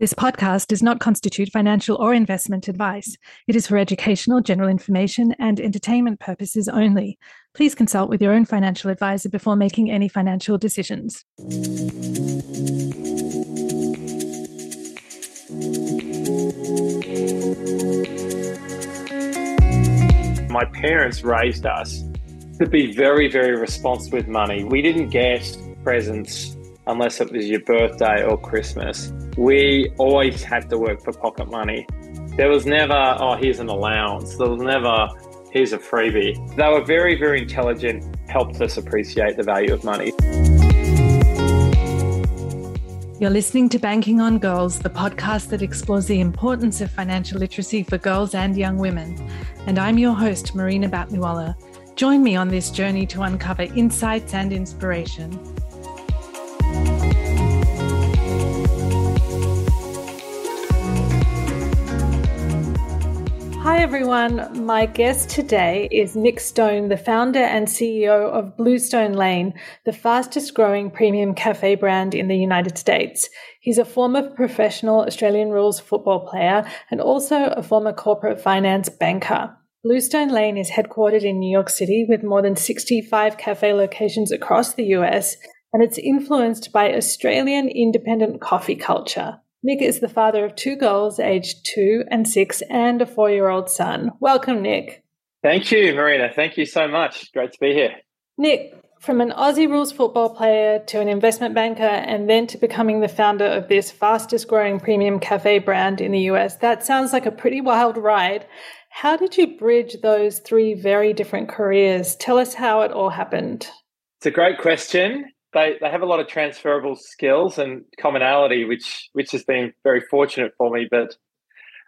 This podcast does not constitute financial or investment advice. It is for educational, general information, and entertainment purposes only. Please consult with your own financial advisor before making any financial decisions. My parents raised us to be very, very responsible with money. We didn't get presents unless it was your birthday or Christmas. We always had to work for pocket money. There was never, oh, here's an allowance. There was never, here's a freebie. They were very, very intelligent, helped us appreciate the value of money. You're listening to Banking on Girls, the podcast that explores the importance of financial literacy for girls and young women. And I'm your host, Marina Batniwala. Join me on this journey to uncover insights and inspiration. Hi, everyone. My guest today is Nick Stone, the founder and CEO of Bluestone Lane, the fastest growing premium cafe brand in the United States. He's a former professional Australian rules football player and also a former corporate finance banker. Bluestone Lane is headquartered in New York City with more than 65 cafe locations across the US, and it's influenced by Australian independent coffee culture. Nick is the father of two girls aged two and six and a four year old son. Welcome, Nick. Thank you, Marina. Thank you so much. Great to be here. Nick, from an Aussie rules football player to an investment banker and then to becoming the founder of this fastest growing premium cafe brand in the US, that sounds like a pretty wild ride. How did you bridge those three very different careers? Tell us how it all happened. It's a great question they they have a lot of transferable skills and commonality, which which has been very fortunate for me. But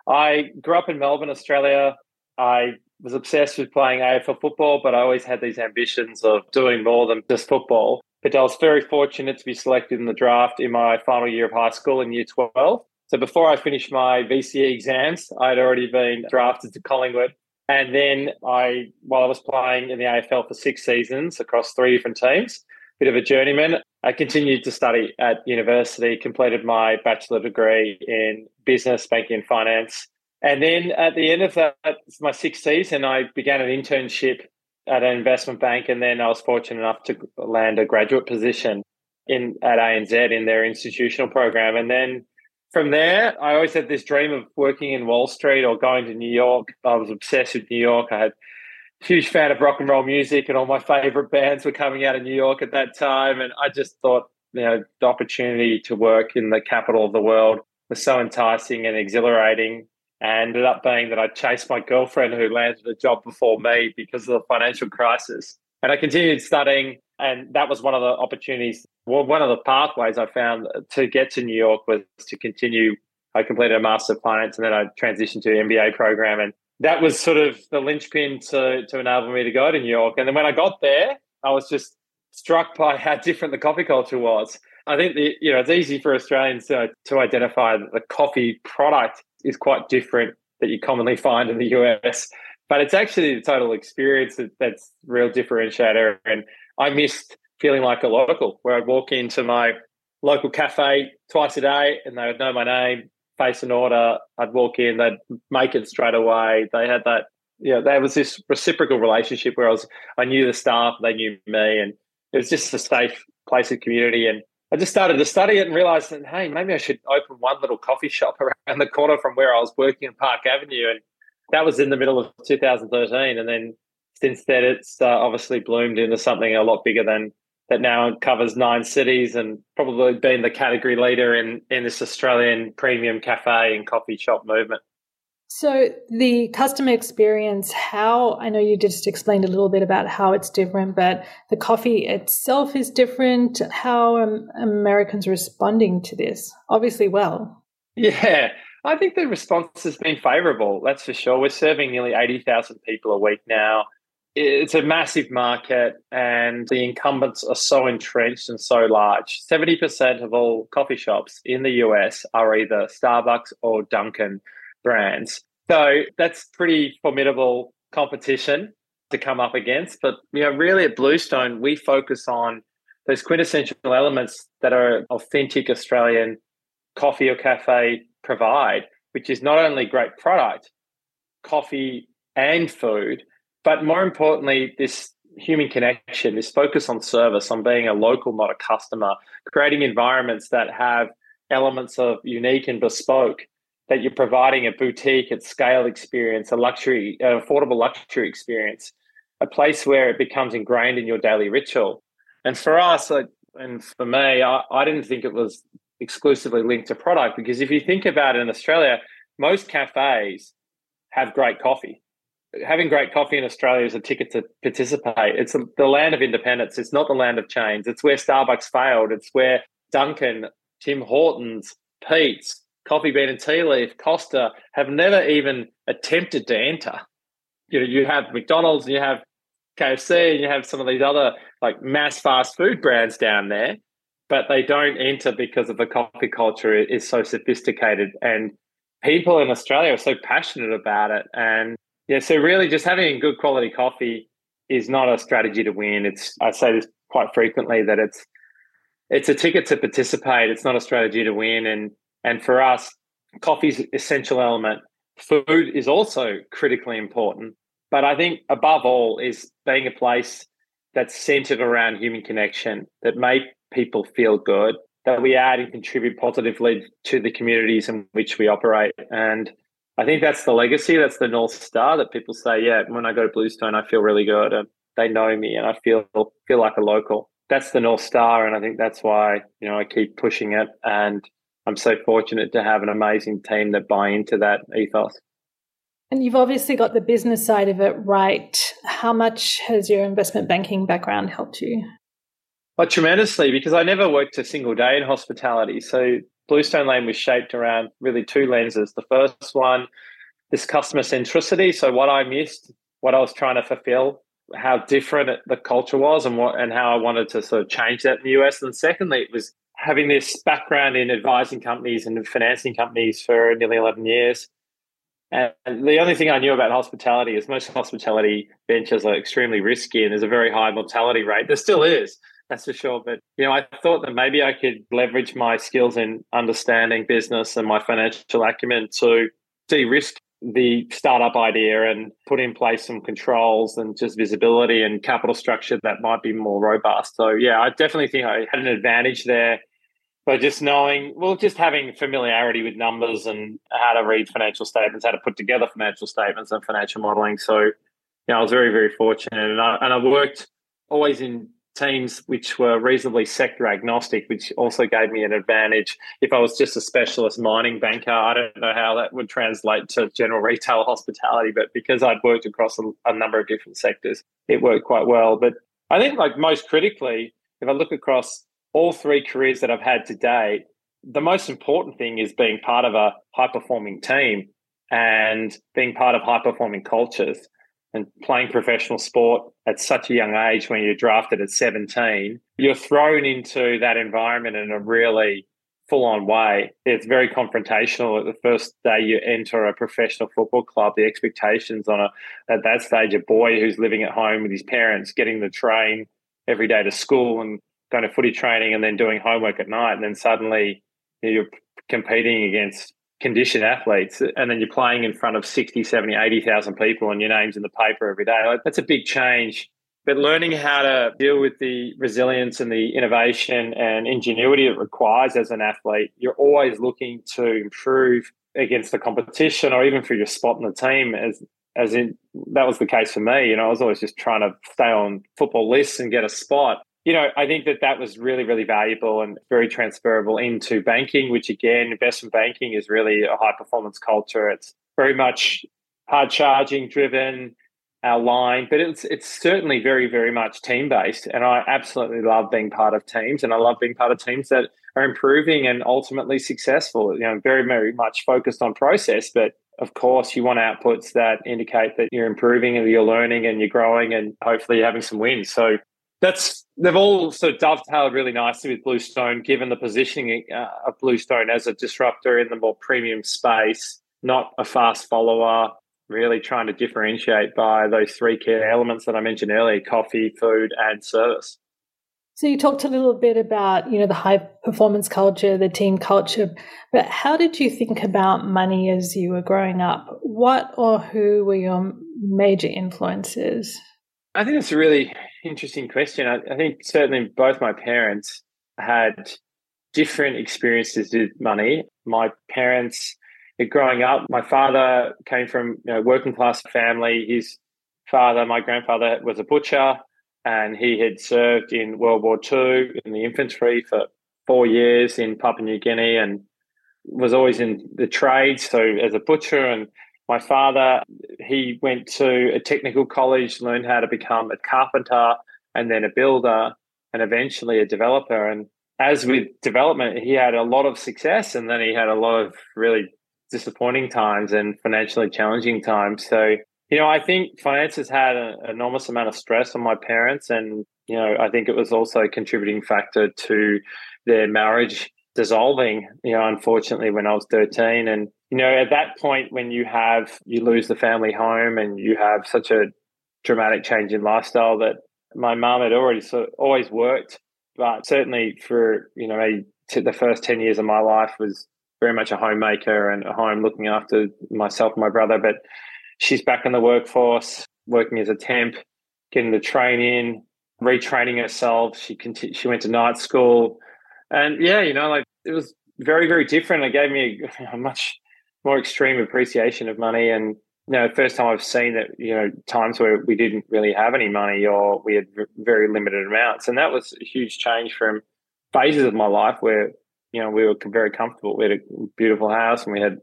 I grew up in Melbourne, Australia. I was obsessed with playing AFL football, but I always had these ambitions of doing more than just football. But I was very fortunate to be selected in the draft in my final year of high school in year 12. So before I finished my VCE exams, I'd already been drafted to Collingwood. And then I, while I was playing in the AFL for six seasons across three different teams, bit of a journeyman. I continued to study at university, completed my bachelor degree in business, banking, and finance. And then at the end of that, my sixth season, I began an internship at an investment bank. And then I was fortunate enough to land a graduate position in at ANZ in their institutional program. And then from there, I always had this dream of working in Wall Street or going to New York. I was obsessed with New York. I had huge fan of rock and roll music, and all my favorite bands were coming out of New York at that time. And I just thought, you know, the opportunity to work in the capital of the world was so enticing and exhilarating. And ended up being that I chased my girlfriend who landed a job before me because of the financial crisis. And I continued studying, and that was one of the opportunities. Well, one of the pathways I found to get to New York was to continue. I completed a Master of Finance and then I transitioned to an MBA program. And that was sort of the linchpin to to enable me to go to New York. And then when I got there, I was just struck by how different the coffee culture was. I think the you know it's easy for Australians to, to identify that the coffee product is quite different that you commonly find in the US, but it's actually the total experience that, that's real differentiator. And I missed feeling like a local, where I'd walk into my local cafe twice a day and they would know my name place an order, I'd walk in, they'd make it straight away. They had that, you know, there was this reciprocal relationship where I was, I knew the staff, they knew me, and it was just a safe place of community. And I just started to study it and realized that, hey, maybe I should open one little coffee shop around the corner from where I was working in Park Avenue. And that was in the middle of 2013. And then since then, it's uh, obviously bloomed into something a lot bigger than that now covers nine cities and probably been the category leader in, in this Australian premium cafe and coffee shop movement. So, the customer experience, how I know you just explained a little bit about how it's different, but the coffee itself is different. How are Americans responding to this? Obviously, well. Yeah, I think the response has been favourable, that's for sure. We're serving nearly 80,000 people a week now it's a massive market and the incumbents are so entrenched and so large. 70% of all coffee shops in the US are either Starbucks or Dunkin' brands. So that's pretty formidable competition to come up against. But you know, really at Bluestone, we focus on those quintessential elements that are authentic Australian coffee or cafe provide, which is not only great product, coffee and food, but more importantly, this human connection, this focus on service, on being a local, not a customer, creating environments that have elements of unique and bespoke, that you're providing a boutique at scale experience, a luxury, uh, affordable luxury experience, a place where it becomes ingrained in your daily ritual. And for us, and for me, I, I didn't think it was exclusively linked to product because if you think about it in Australia, most cafes have great coffee. Having great coffee in Australia is a ticket to participate. It's the land of independence. It's not the land of chains. It's where Starbucks failed. It's where Dunkin', Tim Hortons, Peet's, Coffee Bean and Tea Leaf, Costa have never even attempted to enter. You know, you have McDonald's, and you have KFC, and you have some of these other like mass fast food brands down there but they don't enter because of the coffee culture is so sophisticated and people in Australia are so passionate about it. And yeah, so really just having good quality coffee is not a strategy to win. It's I say this quite frequently that it's it's a ticket to participate. It's not a strategy to win. And and for us, coffee's an essential element. Food is also critically important. But I think above all is being a place that's centered around human connection that make people feel good, that we add and contribute positively to the communities in which we operate. And I think that's the legacy, that's the North Star that people say, yeah, when I go to Bluestone, I feel really good and they know me and I feel feel like a local. That's the North Star. And I think that's why, you know, I keep pushing it. And I'm so fortunate to have an amazing team that buy into that ethos. And you've obviously got the business side of it right. How much has your investment banking background helped you? Well, tremendously, because I never worked a single day in hospitality. So Bluestone Lane was shaped around really two lenses. The first one, this customer centricity. So what I missed, what I was trying to fulfill, how different the culture was, and what and how I wanted to sort of change that in the US. And secondly, it was having this background in advising companies and financing companies for nearly 11 years. And the only thing I knew about hospitality is most hospitality ventures are extremely risky and there's a very high mortality rate. There still is that's for sure. But you know, I thought that maybe I could leverage my skills in understanding business and my financial acumen to de-risk the startup idea and put in place some controls and just visibility and capital structure that might be more robust. So yeah, I definitely think I had an advantage there by just knowing, well, just having familiarity with numbers and how to read financial statements, how to put together financial statements and financial modeling. So, you know, I was very, very fortunate, and I and I worked always in teams which were reasonably sector agnostic, which also gave me an advantage. If I was just a specialist mining banker, I don't know how that would translate to general retail hospitality, but because I'd worked across a, a number of different sectors, it worked quite well. But I think, like most critically, if I look across all three careers that I've had to date, the most important thing is being part of a high performing team and being part of high performing cultures and playing professional sport at such a young age when you're drafted at 17, you're thrown into that environment in a really full on way. It's very confrontational at the first day you enter a professional football club. The expectations on a at that stage a boy who's living at home with his parents, getting the train every day to school and going to footy training and then doing homework at night, and then suddenly you're competing against conditioned athletes and then you're playing in front of 60 70 80,000 people and your name's in the paper every day that's a big change. But learning how to deal with the resilience and the innovation and ingenuity it requires as an athlete you're always looking to improve against the competition or even for your spot in the team as as in that was the case for me you know i was always just trying to stay on football lists and get a spot you know, I think that that was really, really valuable and very transferable into banking, which again, investment banking is really a high performance culture. It's very much hard charging driven, our line, but it's it's certainly very, very much team based. And I absolutely love being part of teams and I love being part of teams that are improving and ultimately successful. You know, very, very much focused on process, but of course you want outputs that indicate that you're improving and you're learning and you're growing and hopefully you're having some wins. So that's they've all sort of dovetailed really nicely with Bluestone, given the positioning uh, of Bluestone as a disruptor in the more premium space, not a fast follower. Really trying to differentiate by those three key elements that I mentioned earlier: coffee, food, and service. So you talked a little bit about, you know, the high performance culture, the team culture, but how did you think about money as you were growing up? What or who were your major influences? I think it's a really interesting question. I, I think certainly both my parents had different experiences with money. My parents, uh, growing up, my father came from a you know, working class family. His father, my grandfather, was a butcher and he had served in World War II in the infantry for four years in Papua New Guinea and was always in the trades. So as a butcher and my father, he went to a technical college, learned how to become a carpenter and then a builder and eventually a developer. And as with development, he had a lot of success and then he had a lot of really disappointing times and financially challenging times. So you know, I think finances had an enormous amount of stress on my parents, and you know, I think it was also a contributing factor to their marriage dissolving. You know, unfortunately, when I was thirteen, and you know, at that point, when you have you lose the family home and you have such a dramatic change in lifestyle that my mum had already of always worked, but certainly for you know a, the first ten years of my life was very much a homemaker and a home looking after myself and my brother, but she's back in the workforce, working as a temp, getting the train in, retraining herself. She conti- she went to night school, and yeah, you know, like it was very very different. It gave me a, a much more extreme appreciation of money, and you know, first time I've seen that you know times where we didn't really have any money or we had very limited amounts, and that was a huge change from phases of my life where you know we were very comfortable. We had a beautiful house and we had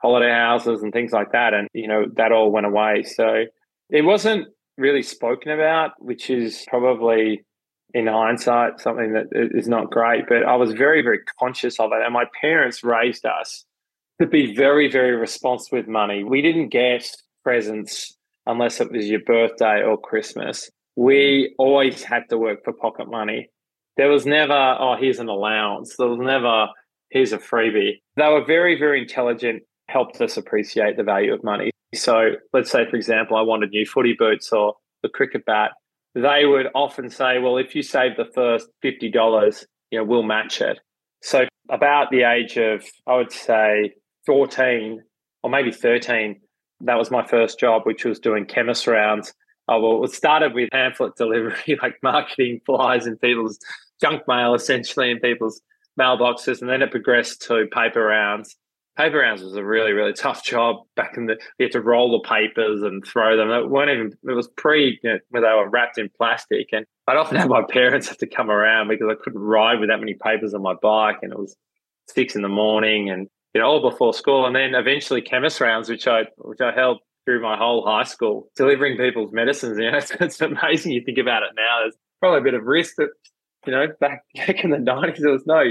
holiday houses and things like that. And, you know, that all went away. So it wasn't really spoken about, which is probably in hindsight something that is not great. But I was very, very conscious of it. And my parents raised us to be very, very responsible with money. We didn't get presents unless it was your birthday or Christmas. We always had to work for pocket money. There was never, oh, here's an allowance. There was never, here's a freebie. They were very, very intelligent helped us appreciate the value of money. So let's say, for example, I wanted new footy boots or the cricket bat. They would often say, well, if you save the first $50, you know, we'll match it. So about the age of, I would say 14 or maybe 13, that was my first job, which was doing chemist rounds. Oh, well, it started with pamphlet delivery, like marketing flyers in people's junk mail, essentially in people's mailboxes. And then it progressed to paper rounds paper rounds was a really really tough job back in the you had to roll the papers and throw them it weren't even it was pre you know, where they were wrapped in plastic and i'd often have my parents have to come around because i couldn't ride with that many papers on my bike and it was six in the morning and you know all before school and then eventually chemist rounds which i which i held through my whole high school delivering people's medicines you know it's, it's amazing you think about it now there's probably a bit of risk that you know back back in the 90s there was no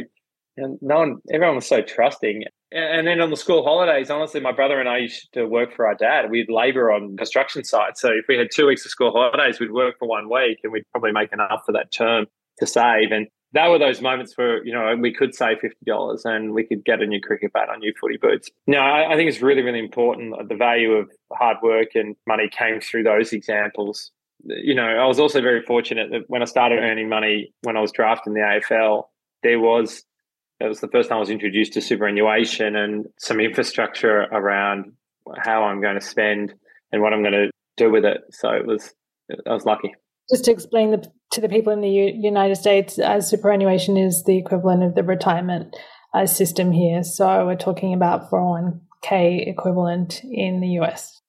and no one everyone was so trusting and then on the school holidays, honestly, my brother and I used to work for our dad. We'd labor on construction sites. So if we had two weeks of school holidays, we'd work for one week and we'd probably make enough for that term to save. And that were those moments where, you know, we could save $50 and we could get a new cricket bat or new footy boots. No, I, I think it's really, really important. The value of hard work and money came through those examples. You know, I was also very fortunate that when I started earning money when I was drafted in the AFL, there was it was the first time I was introduced to superannuation and some infrastructure around how I'm going to spend and what I'm going to do with it. So it was, I was lucky. Just to explain the, to the people in the U- United States, uh, superannuation is the equivalent of the retirement uh, system here. So we're talking about 401k equivalent in the US.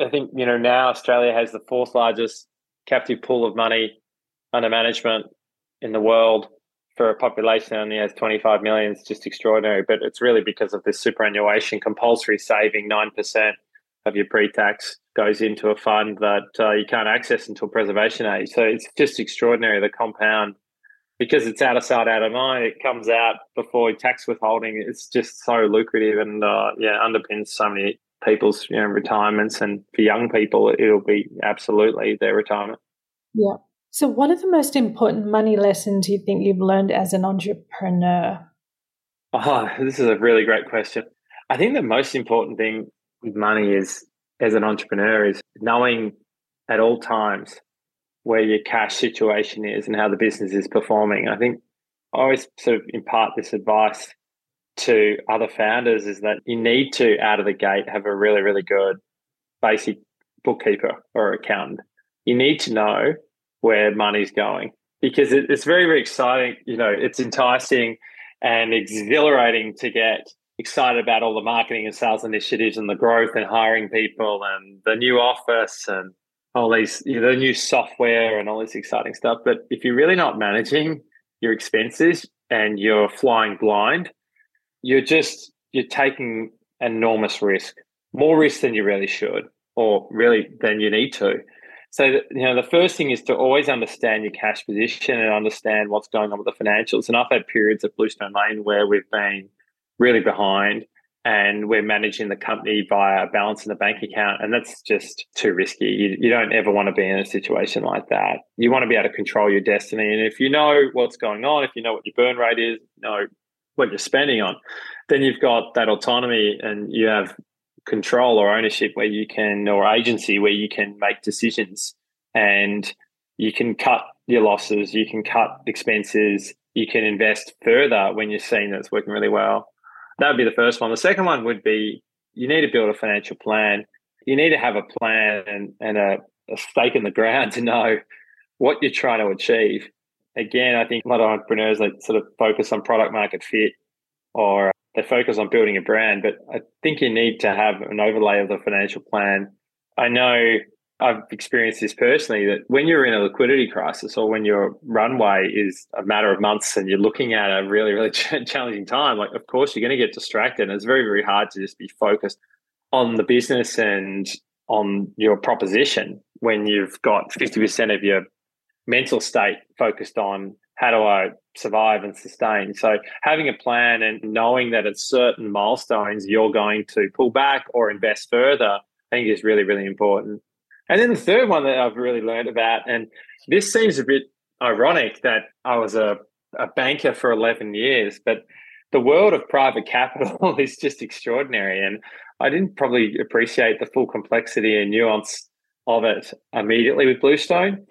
I think, you know, now Australia has the fourth largest captive pool of money under management in the world for a population that only has 25 million is just extraordinary. But it's really because of this superannuation compulsory saving 9% of your pre-tax goes into a fund that uh, you can't access until preservation age. So it's just extraordinary, the compound. Because it's out of sight, out of mind, it comes out before tax withholding. It's just so lucrative and, uh, yeah, underpins so many people's you know, retirements. And for young people, it'll be absolutely their retirement. Yeah. So, what are the most important money lessons you think you've learned as an entrepreneur? Oh, this is a really great question. I think the most important thing with money is, as an entrepreneur, is knowing at all times where your cash situation is and how the business is performing. I think I always sort of impart this advice to other founders is that you need to out of the gate have a really really good basic bookkeeper or accountant. You need to know where money's going because it's very very exciting. You know, it's enticing and exhilarating to get excited about all the marketing and sales initiatives and the growth and hiring people and the new office and all these you know, the new software and all this exciting stuff. But if you're really not managing your expenses and you're flying blind, you're just you're taking enormous risk, more risk than you really should, or really than you need to. So you know, the first thing is to always understand your cash position and understand what's going on with the financials. And I've had periods at Bluestone Lane where we've been really behind and we're managing the company via a balance in the bank account. And that's just too risky. You, you don't ever want to be in a situation like that. You want to be able to control your destiny. And if you know what's going on, if you know what your burn rate is, know what you're spending on, then you've got that autonomy and you have control or ownership where you can, or agency where you can make decisions and you can cut your losses, you can cut expenses, you can invest further when you're seeing that it's working really well that would be the first one. The second one would be you need to build a financial plan. You need to have a plan and, and a, a stake in the ground to know what you're trying to achieve. Again, I think a lot of entrepreneurs they sort of focus on product market fit or they focus on building a brand, but I think you need to have an overlay of the financial plan. I know I've experienced this personally that when you're in a liquidity crisis or when your runway is a matter of months and you're looking at a really, really challenging time, like, of course, you're going to get distracted. And it's very, very hard to just be focused on the business and on your proposition when you've got 50% of your mental state focused on how do I survive and sustain. So having a plan and knowing that at certain milestones you're going to pull back or invest further, I think is really, really important. And then the third one that I've really learned about, and this seems a bit ironic that I was a, a banker for 11 years, but the world of private capital is just extraordinary. And I didn't probably appreciate the full complexity and nuance of it immediately with Bluestone.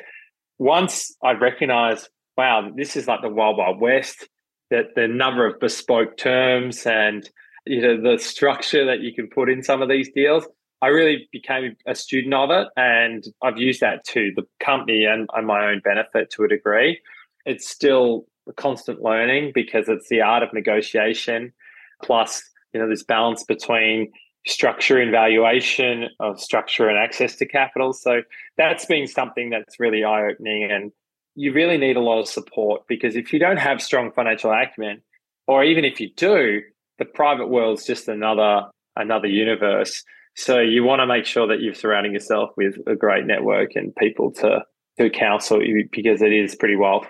Once I recognized, wow, this is like the wild, wild west, that the number of bespoke terms and you know the structure that you can put in some of these deals I really became a student of it and I've used that to the company and, and my own benefit to a degree. It's still constant learning because it's the art of negotiation plus, you know, this balance between structure and valuation of structure and access to capital. So that's been something that's really eye opening and you really need a lot of support because if you don't have strong financial acumen, or even if you do, the private world's just another another universe. So you want to make sure that you're surrounding yourself with a great network and people to to counsel you because it is pretty wild.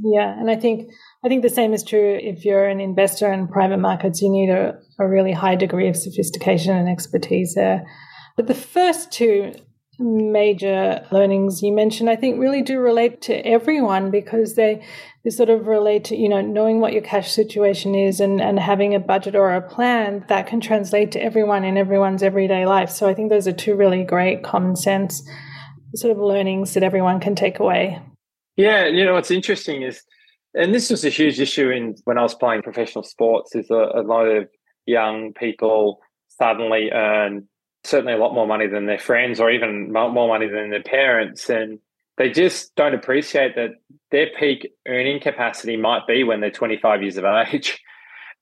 Yeah, and I think I think the same is true if you're an investor in private markets. You need a, a really high degree of sophistication and expertise there. But the first two major learnings you mentioned, I think really do relate to everyone because they, they sort of relate to, you know, knowing what your cash situation is and, and having a budget or a plan that can translate to everyone in everyone's everyday life. So I think those are two really great common sense sort of learnings that everyone can take away. Yeah, you know, what's interesting is, and this was a huge issue in when I was playing professional sports, is a, a lot of young people suddenly earn certainly a lot more money than their friends or even more money than their parents. And they just don't appreciate that their peak earning capacity might be when they're 25 years of age.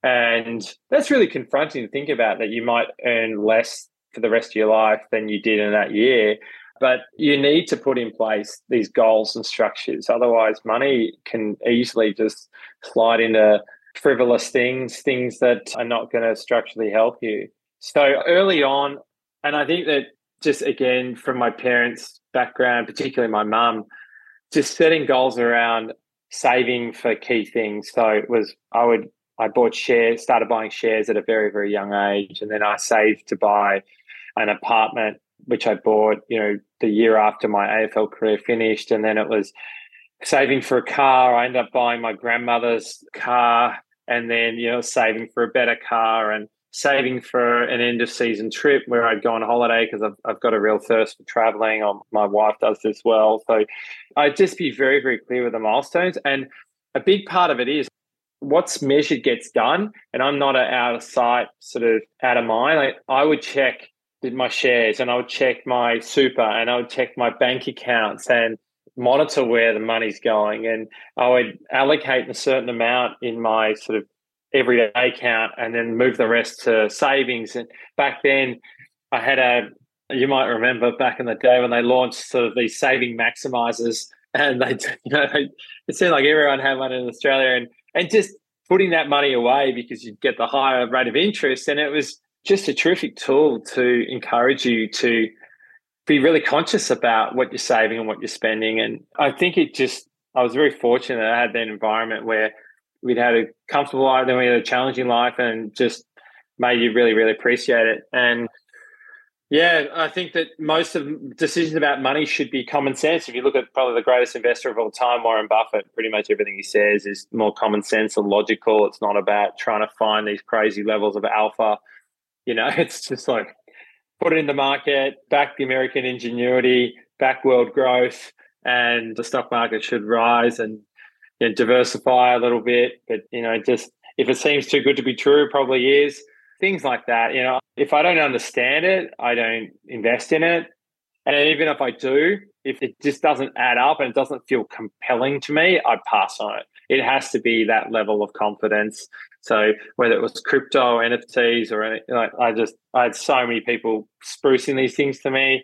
And that's really confronting to think about that you might earn less for the rest of your life than you did in that year. But you need to put in place these goals and structures. Otherwise, money can easily just slide into frivolous things, things that are not going to structurally help you. So early on, and I think that just again, from my parents' background, particularly my mum, just setting goals around saving for key things. So it was, I would, I bought shares, started buying shares at a very, very young age. And then I saved to buy an apartment, which I bought, you know, the year after my AFL career finished. And then it was saving for a car. I ended up buying my grandmother's car and then, you know, saving for a better car. And saving for an end of season trip where I'd go on holiday because I've, I've got a real thirst for traveling. Or my wife does this well. So I'd just be very, very clear with the milestones. And a big part of it is what's measured gets done. And I'm not out of sight, sort of out of mind. I would check my shares and I would check my super and I would check my bank accounts and monitor where the money's going. And I would allocate a certain amount in my sort of everyday account and then move the rest to savings. And back then, I had a, you might remember back in the day when they launched sort of these saving maximizers. And they, you know, it seemed like everyone had one in Australia, and and just putting that money away because you'd get the higher rate of interest, and it was just a terrific tool to encourage you to be really conscious about what you're saving and what you're spending. And I think it just, I was very fortunate I had that environment where we'd had a comfortable life, then we had a challenging life, and just made you really, really appreciate it. And yeah, I think that most of decisions about money should be common sense. If you look at probably the greatest investor of all time, Warren Buffett, pretty much everything he says is more common sense and logical. It's not about trying to find these crazy levels of alpha you know, it's just like put it in the market, back the American ingenuity, back world growth, and the stock market should rise and you know, diversify a little bit. But you know, just if it seems too good to be true, probably is. Things like that. You know, if I don't understand it, I don't invest in it. And even if I do, if it just doesn't add up and it doesn't feel compelling to me, I pass on it. It has to be that level of confidence so whether it was crypto, NFTs, or anything, like I just I had so many people sprucing these things to me,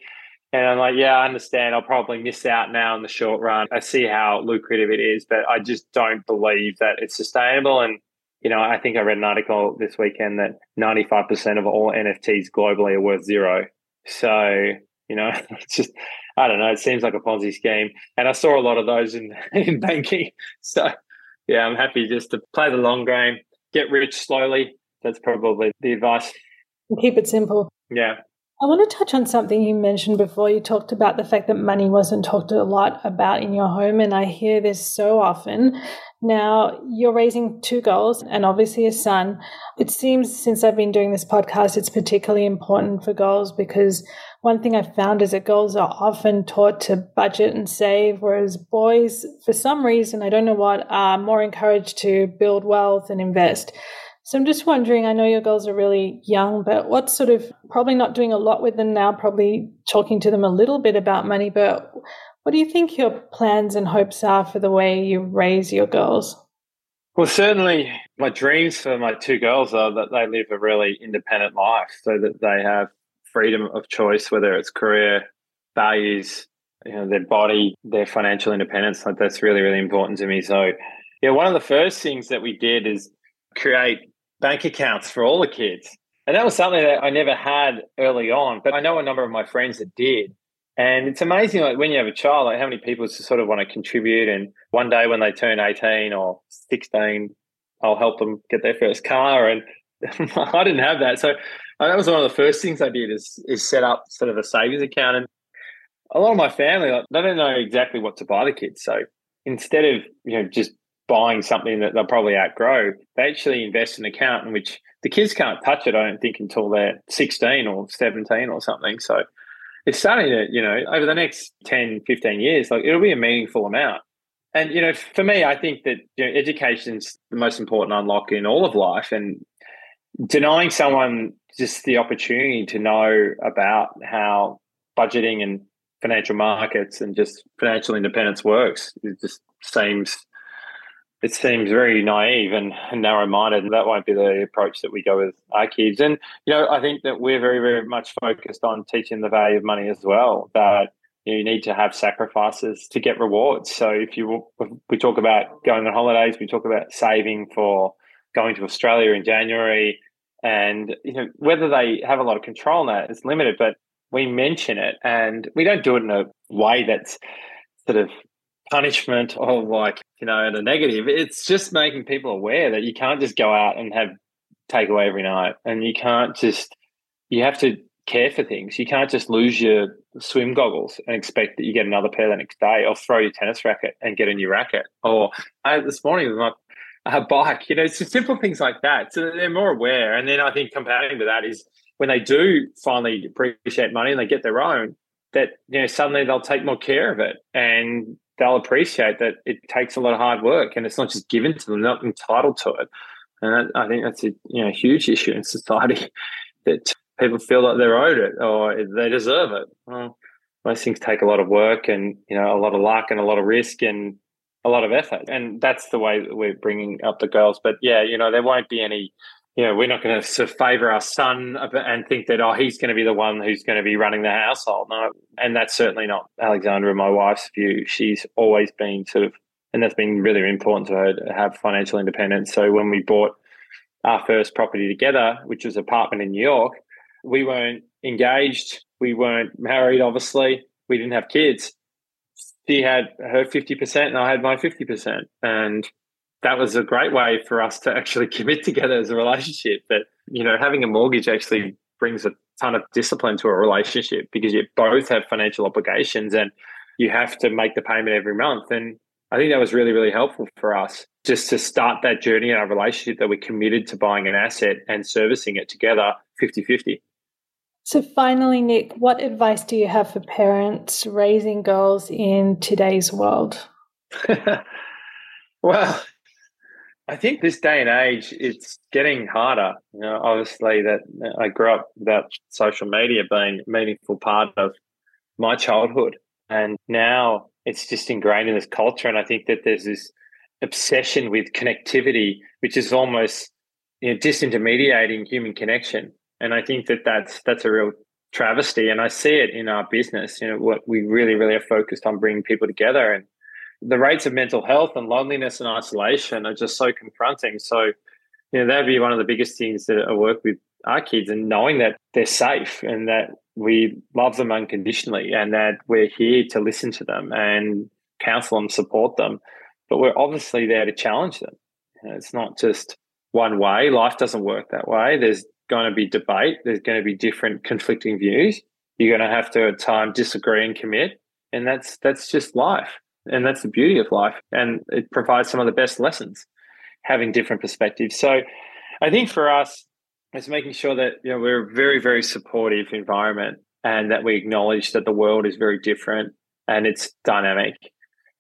and I'm like, yeah, I understand. I'll probably miss out now in the short run. I see how lucrative it is, but I just don't believe that it's sustainable. And you know, I think I read an article this weekend that 95% of all NFTs globally are worth zero. So you know, it's just I don't know. It seems like a Ponzi scheme, and I saw a lot of those in in banking. So yeah, I'm happy just to play the long game get rich slowly. That's probably the advice. Keep it simple. Yeah. I want to touch on something you mentioned before. You talked about the fact that money wasn't talked a lot about in your home, and I hear this so often. Now, you're raising two girls and obviously a son. It seems since I've been doing this podcast, it's particularly important for girls because one thing I've found is that girls are often taught to budget and save, whereas boys, for some reason, I don't know what, are more encouraged to build wealth and invest. So I'm just wondering, I know your girls are really young, but what sort of probably not doing a lot with them now, probably talking to them a little bit about money, but what do you think your plans and hopes are for the way you raise your girls? Well, certainly my dreams for my two girls are that they live a really independent life so that they have freedom of choice, whether it's career, values, you know, their body, their financial independence. Like that's really, really important to me. So yeah, one of the first things that we did is create bank accounts for all the kids. And that was something that I never had early on, but I know a number of my friends that did. And it's amazing, like when you have a child, like how many people sort of want to contribute. And one day when they turn 18 or 16, I'll help them get their first car. And I didn't have that. So uh, that was one of the first things I did is, is set up sort of a savings account. And a lot of my family, like, they don't know exactly what to buy the kids. So instead of, you know, just buying something that they'll probably outgrow, they actually invest in an account in which the kids can't touch it, I don't think, until they're 16 or 17 or something. So it's starting to, you know, over the next 10, 15 years, like it'll be a meaningful amount. And, you know, for me, I think that you know, education's the most important unlock in all of life. And denying someone just the opportunity to know about how budgeting and financial markets and just financial independence works, it just seems it seems very naive and, narrow minded, and that won't be the approach that we go with our kids. And you know, I think that we're very, very much focused on teaching the value of money as well. That you, know, you need to have sacrifices to get rewards. So if you we talk about going on holidays, we talk about saving for going to Australia in January, and you know whether they have a lot of control on that is limited, but we mention it, and we don't do it in a way that's sort of punishment or like you know the negative it's just making people aware that you can't just go out and have takeaway every night and you can't just you have to care for things you can't just lose your swim goggles and expect that you get another pair the next day or throw your tennis racket and get a new racket or I, this morning with my bike. You know, it's just simple things like that. So they're more aware. And then I think compounding to that is when they do finally appreciate money and they get their own, that you know suddenly they'll take more care of it and they'll appreciate that it takes a lot of hard work and it's not just given to them, they're not entitled to it. And I think that's a you know huge issue in society that people feel that they're owed it or they deserve it. Well, most things take a lot of work and you know a lot of luck and a lot of risk and a lot of effort, and that's the way we're bringing up the girls. But yeah, you know there won't be any. Know, we're not going to favour our son and think that oh he's going to be the one who's going to be running the household. No, and that's certainly not Alexandra, my wife's view. She's always been sort of, and that's been really important to her to have financial independence. So when we bought our first property together, which was apartment in New York, we weren't engaged. We weren't married, obviously. We didn't have kids. She had her 50% and I had my 50%. And that was a great way for us to actually commit together as a relationship. But, you know, having a mortgage actually brings a ton of discipline to a relationship because you both have financial obligations and you have to make the payment every month. And I think that was really, really helpful for us just to start that journey in our relationship that we're committed to buying an asset and servicing it together 50 50. So, finally, Nick, what advice do you have for parents raising girls in today's world? well, I think this day and age, it's getting harder. You know, obviously, that I grew up without social media being a meaningful part of my childhood, and now it's just ingrained in this culture. And I think that there's this obsession with connectivity, which is almost you know, disintermediating human connection. And I think that that's that's a real travesty. And I see it in our business. You know, what we really, really are focused on bringing people together, and the rates of mental health and loneliness and isolation are just so confronting. So, you know, that'd be one of the biggest things that I work with our kids, and knowing that they're safe and that we love them unconditionally, and that we're here to listen to them and counsel them, support them. But we're obviously there to challenge them. It's not just one way. Life doesn't work that way. There's going to be debate. There's going to be different conflicting views. You're going to have to at times disagree and commit, and that's that's just life, and that's the beauty of life, and it provides some of the best lessons having different perspectives. So, I think for us, it's making sure that you know we're a very very supportive environment, and that we acknowledge that the world is very different and it's dynamic,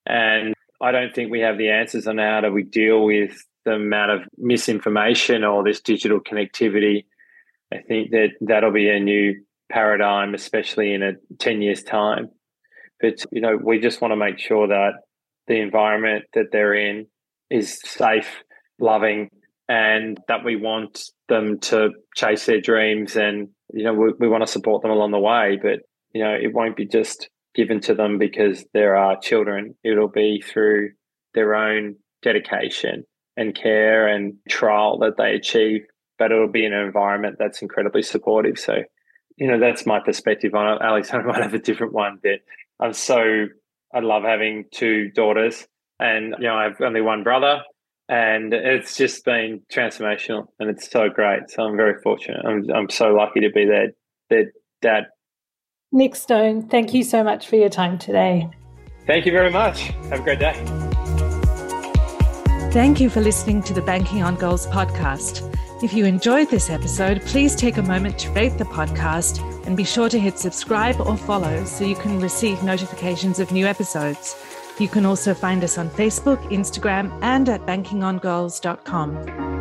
and I don't think we have the answers on how do we deal with the amount of misinformation or this digital connectivity I think that that'll be a new paradigm, especially in a 10 years' time. But, you know, we just want to make sure that the environment that they're in is safe, loving, and that we want them to chase their dreams. And, you know, we, we want to support them along the way. But, you know, it won't be just given to them because there are children, it'll be through their own dedication and care and trial that they achieve but it'll be in an environment that's incredibly supportive. So, you know, that's my perspective on it. Alexandra might have a different one, but I'm so, I love having two daughters and, you know, I have only one brother and it's just been transformational and it's so great. So I'm very fortunate. I'm, I'm so lucky to be their, their dad. Nick Stone, thank you so much for your time today. Thank you very much. Have a great day. Thank you for listening to the Banking on Girls podcast. If you enjoyed this episode, please take a moment to rate the podcast and be sure to hit subscribe or follow so you can receive notifications of new episodes. You can also find us on Facebook, Instagram, and at bankingongirls.com.